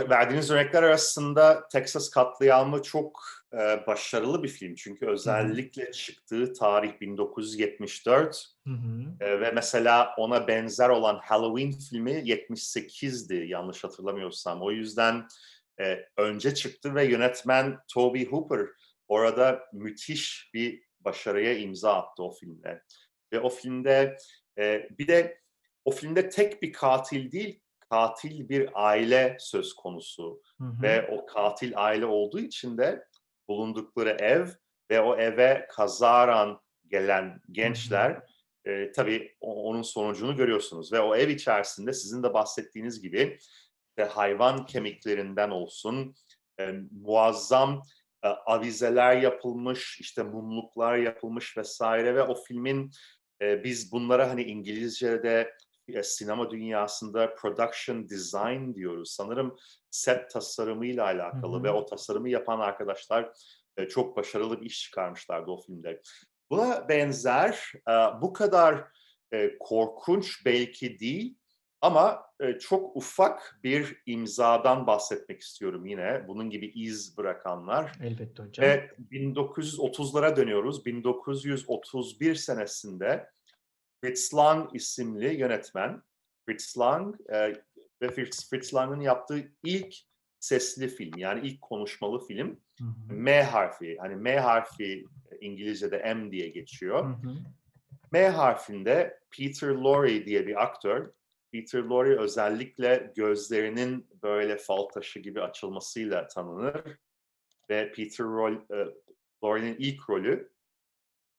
Verdiğiniz örnekler arasında Texas Katliamı çok e, başarılı bir film. Çünkü özellikle çıktığı tarih 1974 Hı hı. e, ve mesela ona benzer olan Halloween filmi 78'di yanlış hatırlamıyorsam. O yüzden e, önce çıktı ve yönetmen Toby Hooper orada müthiş bir başarıya imza attı o filmde. Ve o filmde e, bir de o filmde tek bir katil değil, katil bir aile söz konusu. Hı hı. Ve o katil aile olduğu için de bulundukları ev ve o eve kazaran gelen gençler e, tabii onun sonucunu görüyorsunuz. Ve o ev içerisinde sizin de bahsettiğiniz gibi işte hayvan kemiklerinden olsun e, muazzam e, avizeler yapılmış, işte mumluklar yapılmış vesaire ve o filmin e, biz bunlara hani İngilizce'de sinema dünyasında production design diyoruz. Sanırım set tasarımıyla alakalı Hı hı. ve o tasarımı yapan arkadaşlar e, çok başarılı bir iş çıkarmışlardı o filmde. Buna benzer e, bu kadar e, korkunç belki değil ama çok ufak bir imzadan bahsetmek istiyorum yine. Bunun gibi iz bırakanlar. Elbette hocam. Ve 1930'lara dönüyoruz. 1931 senesinde Fritz Lang isimli yönetmen, Fritz Lang e, ve Fritz, Fritz Lang'ın yaptığı ilk sesli film yani ilk konuşmalı film Hı hı. M harfi. Hani M harfi e, İngilizce'de M diye Hı geçiyor. hı. M harfinde Peter Lorre diye bir aktör. Peter Lorre özellikle gözlerinin böyle fal taşı gibi açılmasıyla tanınır. Ve Peter e, Lorre'nin ilk rolü.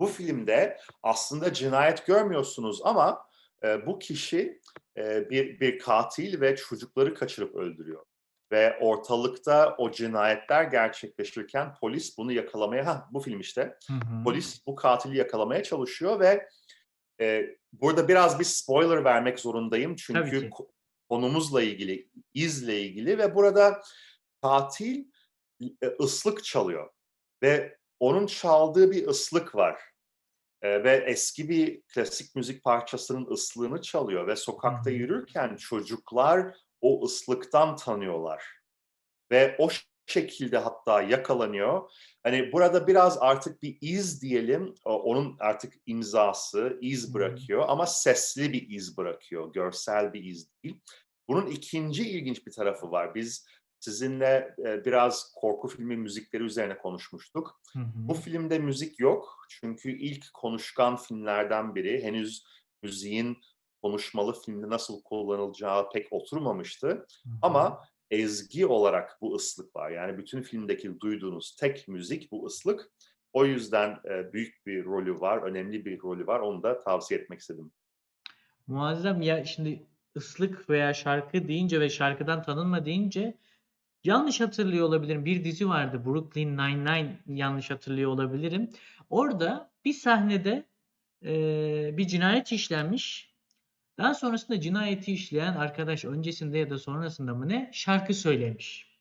Bu filmde aslında cinayet görmüyorsunuz ama e, bu kişi e, bir, bir katil ve çocukları kaçırıp öldürüyor. Ve ortalıkta o cinayetler gerçekleşirken polis bunu yakalamaya, ha bu film işte, Hı hı. polis bu katili yakalamaya çalışıyor ve e, burada biraz bir spoiler vermek zorundayım çünkü konumuzla ilgili, izle ilgili ve burada katil e, ıslık çalıyor ve onun çaldığı bir ıslık var. E, ve eski bir klasik müzik parçasının ıslığını çalıyor ve sokakta yürürken çocuklar o ıslıktan tanıyorlar ve o şekilde hatta yakalanıyor. Hani burada biraz artık bir iz diyelim, onun artık imzası, iz bırakıyor ama sesli bir iz bırakıyor, görsel bir iz değil. Bunun ikinci ilginç bir tarafı var. Biz sizinle e, biraz korku filmi müzikleri üzerine konuşmuştuk. Hı hı. Bu filmde müzik yok çünkü ilk konuşkan filmlerden biri. Henüz müziğin konuşmalı filmde nasıl kullanılacağı pek oturmamıştı. Hı hı. Ama ezgi olarak bu ıslık var. Yani bütün filmdeki duyduğunuz tek müzik bu ıslık. O yüzden e, büyük bir rolü var, önemli bir rolü var. Onu da tavsiye etmek istedim. Muazzam ya şimdi ıslık veya şarkı deyince ve şarkıdan tanınma deyince yanlış hatırlıyor olabilirim. Bir dizi vardı Brooklyn Nine-Nine yanlış hatırlıyor olabilirim. Orada bir sahnede eee, bir cinayet işlenmiş. Daha sonrasında cinayeti işleyen arkadaş öncesinde ya da sonrasında mı ne şarkı söylemiş.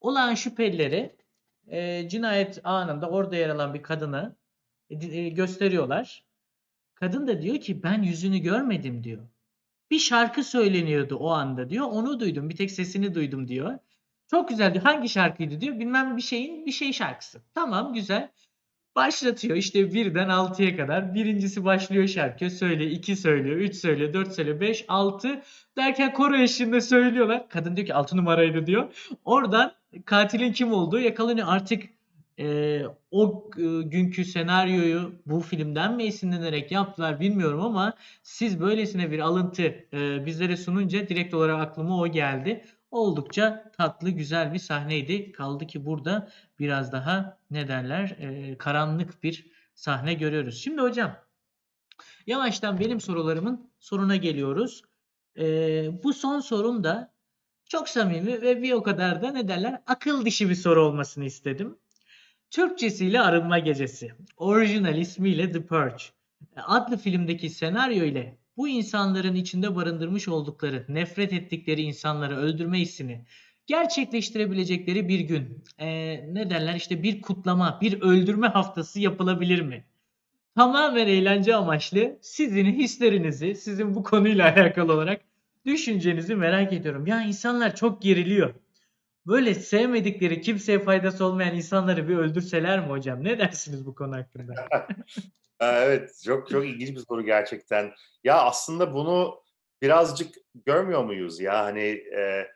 Olağan şüphelileri eee, cinayet anında orada yer alan bir kadına e, e, gösteriyorlar. Kadın da diyor ki ben yüzünü görmedim diyor. Bir şarkı söyleniyordu o anda diyor. Onu duydum. Bir tek sesini duydum diyor. Çok güzel diyor. Hangi şarkıydı diyor. Bilmem bir şeyin bir şey şarkısı. Tamam güzel. Başlatıyor işte birden 6'ya kadar. Birincisi başlıyor şarkı. Söyle, 2 söylüyor, 3 söylüyor, 4 söylüyor, 5, 6 derken koro eşliğinde söylüyorlar. Kadın diyor ki 6 numaraydı diyor. Oradan katilin kim olduğu yakalanıyor. Artık e, o e, günkü senaryoyu bu filmden mi esinlenerek yaptılar bilmiyorum ama siz böylesine bir alıntı e, bizlere sununca direkt olarak aklıma o geldi. Oldukça tatlı, güzel bir sahneydi. Kaldı ki burada biraz daha ne derler e, karanlık bir sahne görüyoruz. Şimdi hocam yavaştan benim sorularımın sonuna geliyoruz. E, bu son sorum da çok samimi ve bir o kadar da ne derler akıl dışı bir soru olmasını istedim. Türkçesiyle Arınma Gecesi, orijinal ismiyle The Purge adlı filmdeki senaryo ile bu insanların içinde barındırmış oldukları, nefret ettikleri insanları öldürme hissini gerçekleştirebilecekleri bir gün, e, ne derler işte bir kutlama, bir öldürme haftası yapılabilir mi? Tamamen eğlence amaçlı sizin hislerinizi, sizin bu konuyla alakalı olarak düşüncenizi merak ediyorum. Ya insanlar çok geriliyor. Böyle sevmedikleri, kimseye faydası olmayan insanları bir öldürseler mi hocam? Ne dersiniz bu konu hakkında? Evet, çok çok ilginç bir soru gerçekten. Ya aslında bunu birazcık görmüyor muyuz ya hani e,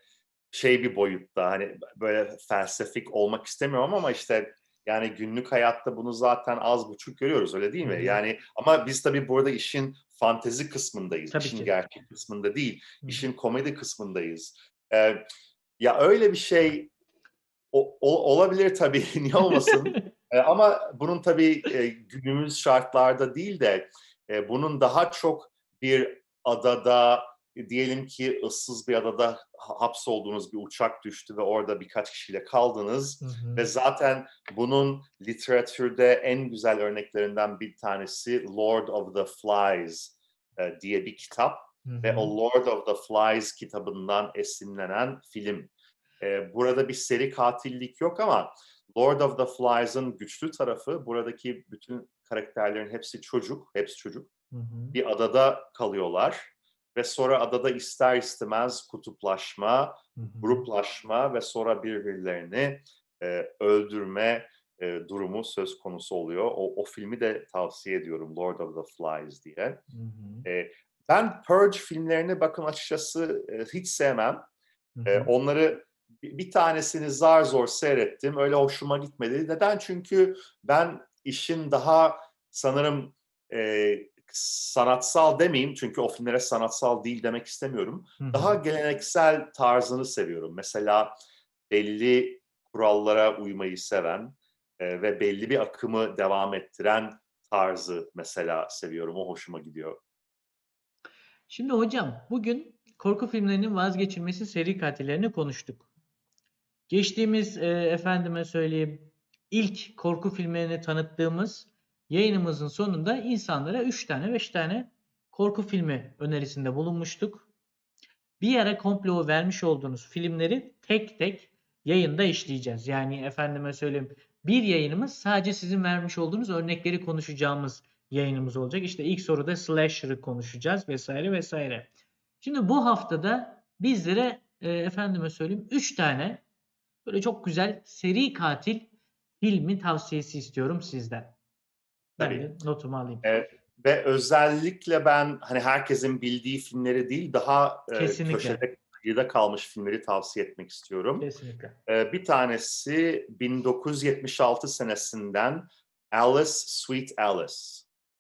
şey bir boyutta hani böyle felsefik olmak istemiyorum ama işte yani günlük hayatta bunu zaten az buçuk görüyoruz öyle değil mi? Hı hı. Yani ama biz tabii burada işin fantezi kısmındayız. Tabii işin ki. gerçek kısmında değil. Hı hı. işin komedi kısmındayız. Ee, ya öyle bir şey o- o- olabilir tabii niye olmasın? E, ama bunun tabii e, günümüz şartlarda değil de e, bunun daha çok bir adada e, diyelim ki ıssız bir adada ha- hapsolduğunuz bir uçak düştü ve orada birkaç kişiyle kaldınız Hı hı. ve zaten bunun literatürde en güzel örneklerinden bir tanesi Lord of the Flies e, diye bir kitap Hı ve hı. o Lord of the Flies kitabından esinlenen film. Ee, burada bir seri katillik yok ama Lord of the Flies'ın güçlü tarafı buradaki bütün karakterlerin hepsi çocuk, hepsi çocuk. Hı hı. Bir adada kalıyorlar ve sonra adada ister istemez kutuplaşma, Hı hı. gruplaşma ve sonra birbirlerini e, öldürme e, durumu söz konusu oluyor. O, o filmi de tavsiye ediyorum Lord of the Flies diye. Hı hı. E, ben Purge filmlerini bakın açıkçası e, hiç sevmem. Hı E, hı. onları bir tanesini zar zor seyrettim. Öyle hoşuma gitmedi. Neden? Çünkü ben işin daha sanırım e, sanatsal demeyeyim. Çünkü o filmlere sanatsal değil demek istemiyorum. Hı hı. Daha geleneksel tarzını seviyorum. Mesela belli kurallara uymayı seven e, ve belli bir akımı devam ettiren tarzı mesela seviyorum. O hoşuma gidiyor. Şimdi hocam bugün korku filmlerinin vazgeçilmesi seri katillerini konuştuk. Geçtiğimiz e, efendime söyleyeyim ilk korku filmlerini tanıttığımız yayınımızın sonunda insanlara 3 tane 5 tane korku filmi önerisinde bulunmuştuk. Bir ara komple o vermiş olduğunuz filmleri tek tek yayında işleyeceğiz. Yani efendime söyleyeyim bir yayınımız sadece sizin vermiş olduğunuz örnekleri konuşacağımız yayınımız olacak. İşte ilk soruda slasher'ı konuşacağız vesaire vesaire. Şimdi bu haftada bizlere e, efendime söyleyeyim 3 tane böyle çok güzel seri katil filmi tavsiyesi istiyorum sizden. Ben Tabii. de notumu alayım. Evet. Ve özellikle ben hani herkesin bildiği filmleri değil daha e, Kesinlikle. köşede kıyıda kalmış filmleri tavsiye etmek istiyorum. Kesinlikle. E, bir tanesi 1976 senesinden Alice Sweet Alice.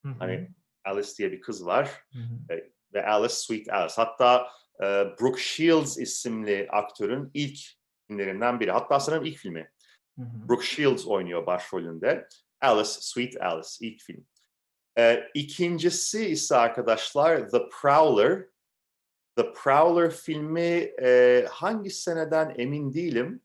Hı hı. Hani Alice diye bir kız var Hı hı. ve Alice Sweet Alice. Hatta e, Brooke Shields isimli aktörün ilk filmlerinden biri. Hatta sanırım ilk filmi. Hı hı. Brooke Shields oynuyor başrolünde. Alice, Sweet Alice ilk film. Ee, ikincisi ise arkadaşlar The Prowler. The Prowler filmi e, hangi seneden emin değilim.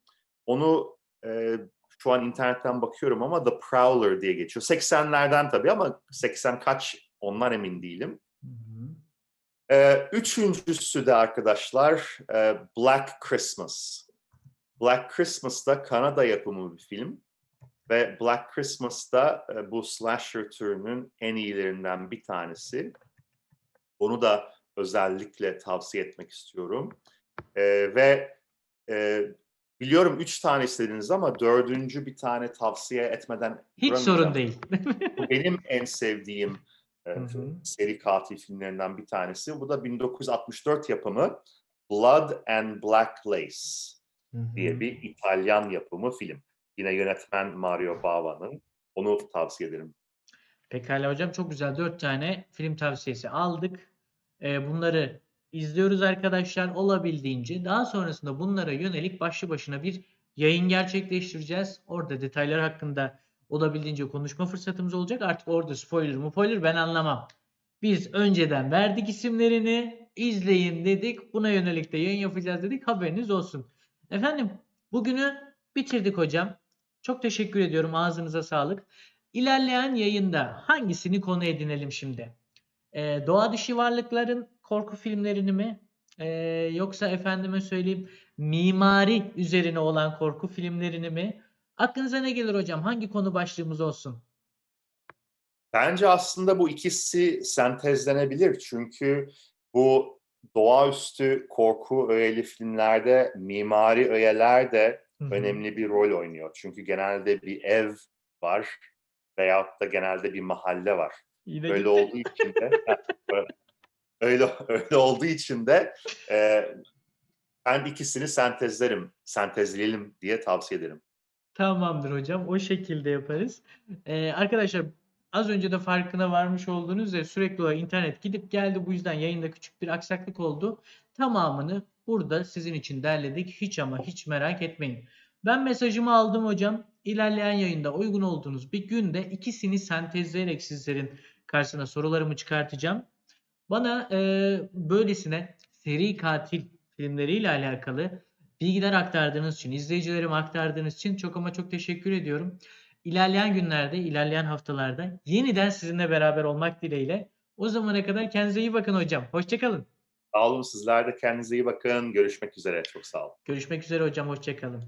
Onu e, şu an internetten bakıyorum ama The Prowler diye geçiyor. 80'lerden tabii ama 80 kaç ondan emin değilim. Hı hı. Ee, üçüncüsü de arkadaşlar e, Black Christmas. Black Christmas da Kanada yapımı bir film. Ve Black Christmas da e, bu slasher türünün en iyilerinden bir tanesi. Onu da özellikle tavsiye etmek istiyorum. Ee, ve e, biliyorum üç tane istediniz ama dördüncü bir tane tavsiye etmeden Hiç sorun değil. Bu benim en sevdiğim e, seri katil filmlerinden bir tanesi. Bu da 1964 yapımı Blood and Black Lace diye bir İtalyan yapımı film. Yine yönetmen Mario Bava'nın. Onu tavsiye ederim. Pekala hocam çok güzel. Dört tane film tavsiyesi aldık. Ee, bunları izliyoruz arkadaşlar olabildiğince. Daha sonrasında bunlara yönelik başlı başına bir yayın gerçekleştireceğiz. Orada detaylar hakkında olabildiğince konuşma fırsatımız olacak. Artık orada spoiler mu spoiler ben anlamam. Biz önceden verdik isimlerini izleyin dedik. Buna yönelik de yayın yapacağız dedik. Haberiniz olsun. Efendim bugünü bitirdik hocam. Çok teşekkür ediyorum. Ağzınıza sağlık. İlerleyen yayında hangisini konu edinelim şimdi? Ee, doğa dışı varlıkların korku filmlerini mi? Ee, yoksa efendime söyleyeyim mimari üzerine olan korku filmlerini mi? Aklınıza ne gelir hocam? Hangi konu başlığımız olsun? Bence aslında bu ikisi sentezlenebilir. Çünkü bu doğaüstü korku öğeli filmlerde mimari öğeler de Hı hı. önemli bir rol oynuyor. Çünkü genelde bir ev var veyahut da genelde bir mahalle var. Yine Öyle gitti. olduğu için de öyle öyle olduğu için de e, ben ikisini sentezlerim, sentezleyelim diye tavsiye ederim. Tamamdır hocam. O şekilde yaparız. Ee, arkadaşlar az önce de farkına varmış olduğunuz üzere sürekli olarak internet gidip geldi. Bu yüzden yayında küçük bir aksaklık oldu. Tamamını burada sizin için derledik. Hiç ama hiç merak etmeyin. Ben mesajımı aldım hocam. İlerleyen yayında uygun olduğunuz bir günde ikisini sentezleyerek sizlerin karşısına sorularımı çıkartacağım. Bana e, böylesine seri katil filmleriyle alakalı bilgiler aktardığınız için, izleyicilerime aktardığınız için çok ama çok teşekkür ediyorum. İlerleyen günlerde, ilerleyen haftalarda yeniden sizinle beraber olmak dileğiyle. O zamana kadar kendinize iyi bakın hocam. Hoşçakalın. Sağ olun sizler de kendinize iyi bakın. Görüşmek üzere. Çok sağ olun. Görüşmek üzere hocam. Hoşçakalın.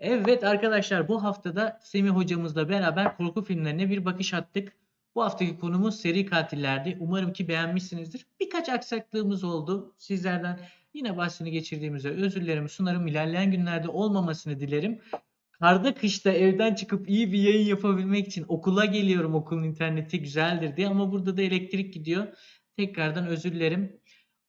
Evet arkadaşlar bu haftada Semih hocamızla beraber korku filmlerine bir bakış attık. Bu haftaki konumuz seri katillerdi. Umarım ki beğenmişsinizdir. Birkaç aksaklığımız oldu. Sizlerden yine bahsini geçirdiğimizde özürlerimi sunarım. İlerleyen günlerde olmamasını dilerim. Karda kışta evden çıkıp iyi bir yayın yapabilmek için okula geliyorum. Okulun interneti güzeldir diye ama burada da elektrik gidiyor. Tekrardan özür dilerim.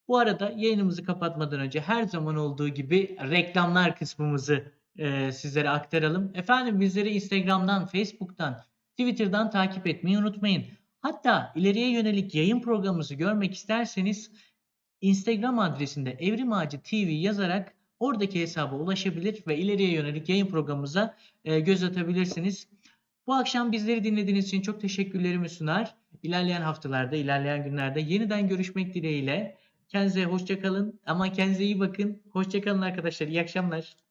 Bu arada yayınımızı kapatmadan önce her zaman olduğu gibi reklamlar kısmımızı e, sizlere aktaralım. Efendim bizleri Instagram'dan, Facebook'tan, Twitter'dan takip etmeyi unutmayın. Hatta ileriye yönelik yayın programımızı görmek isterseniz Instagram adresinde Evrim Ağacı TV yazarak oradaki hesaba ulaşabilir ve ileriye yönelik yayın programımıza e, göz atabilirsiniz. Bu akşam bizleri dinlediğiniz için çok teşekkürlerimi sunar. İlerleyen haftalarda, ilerleyen günlerde yeniden görüşmek dileğiyle. Kendinize hoşça kalın. Ama kendinize iyi bakın. Hoşça kalın arkadaşlar. İyi akşamlar.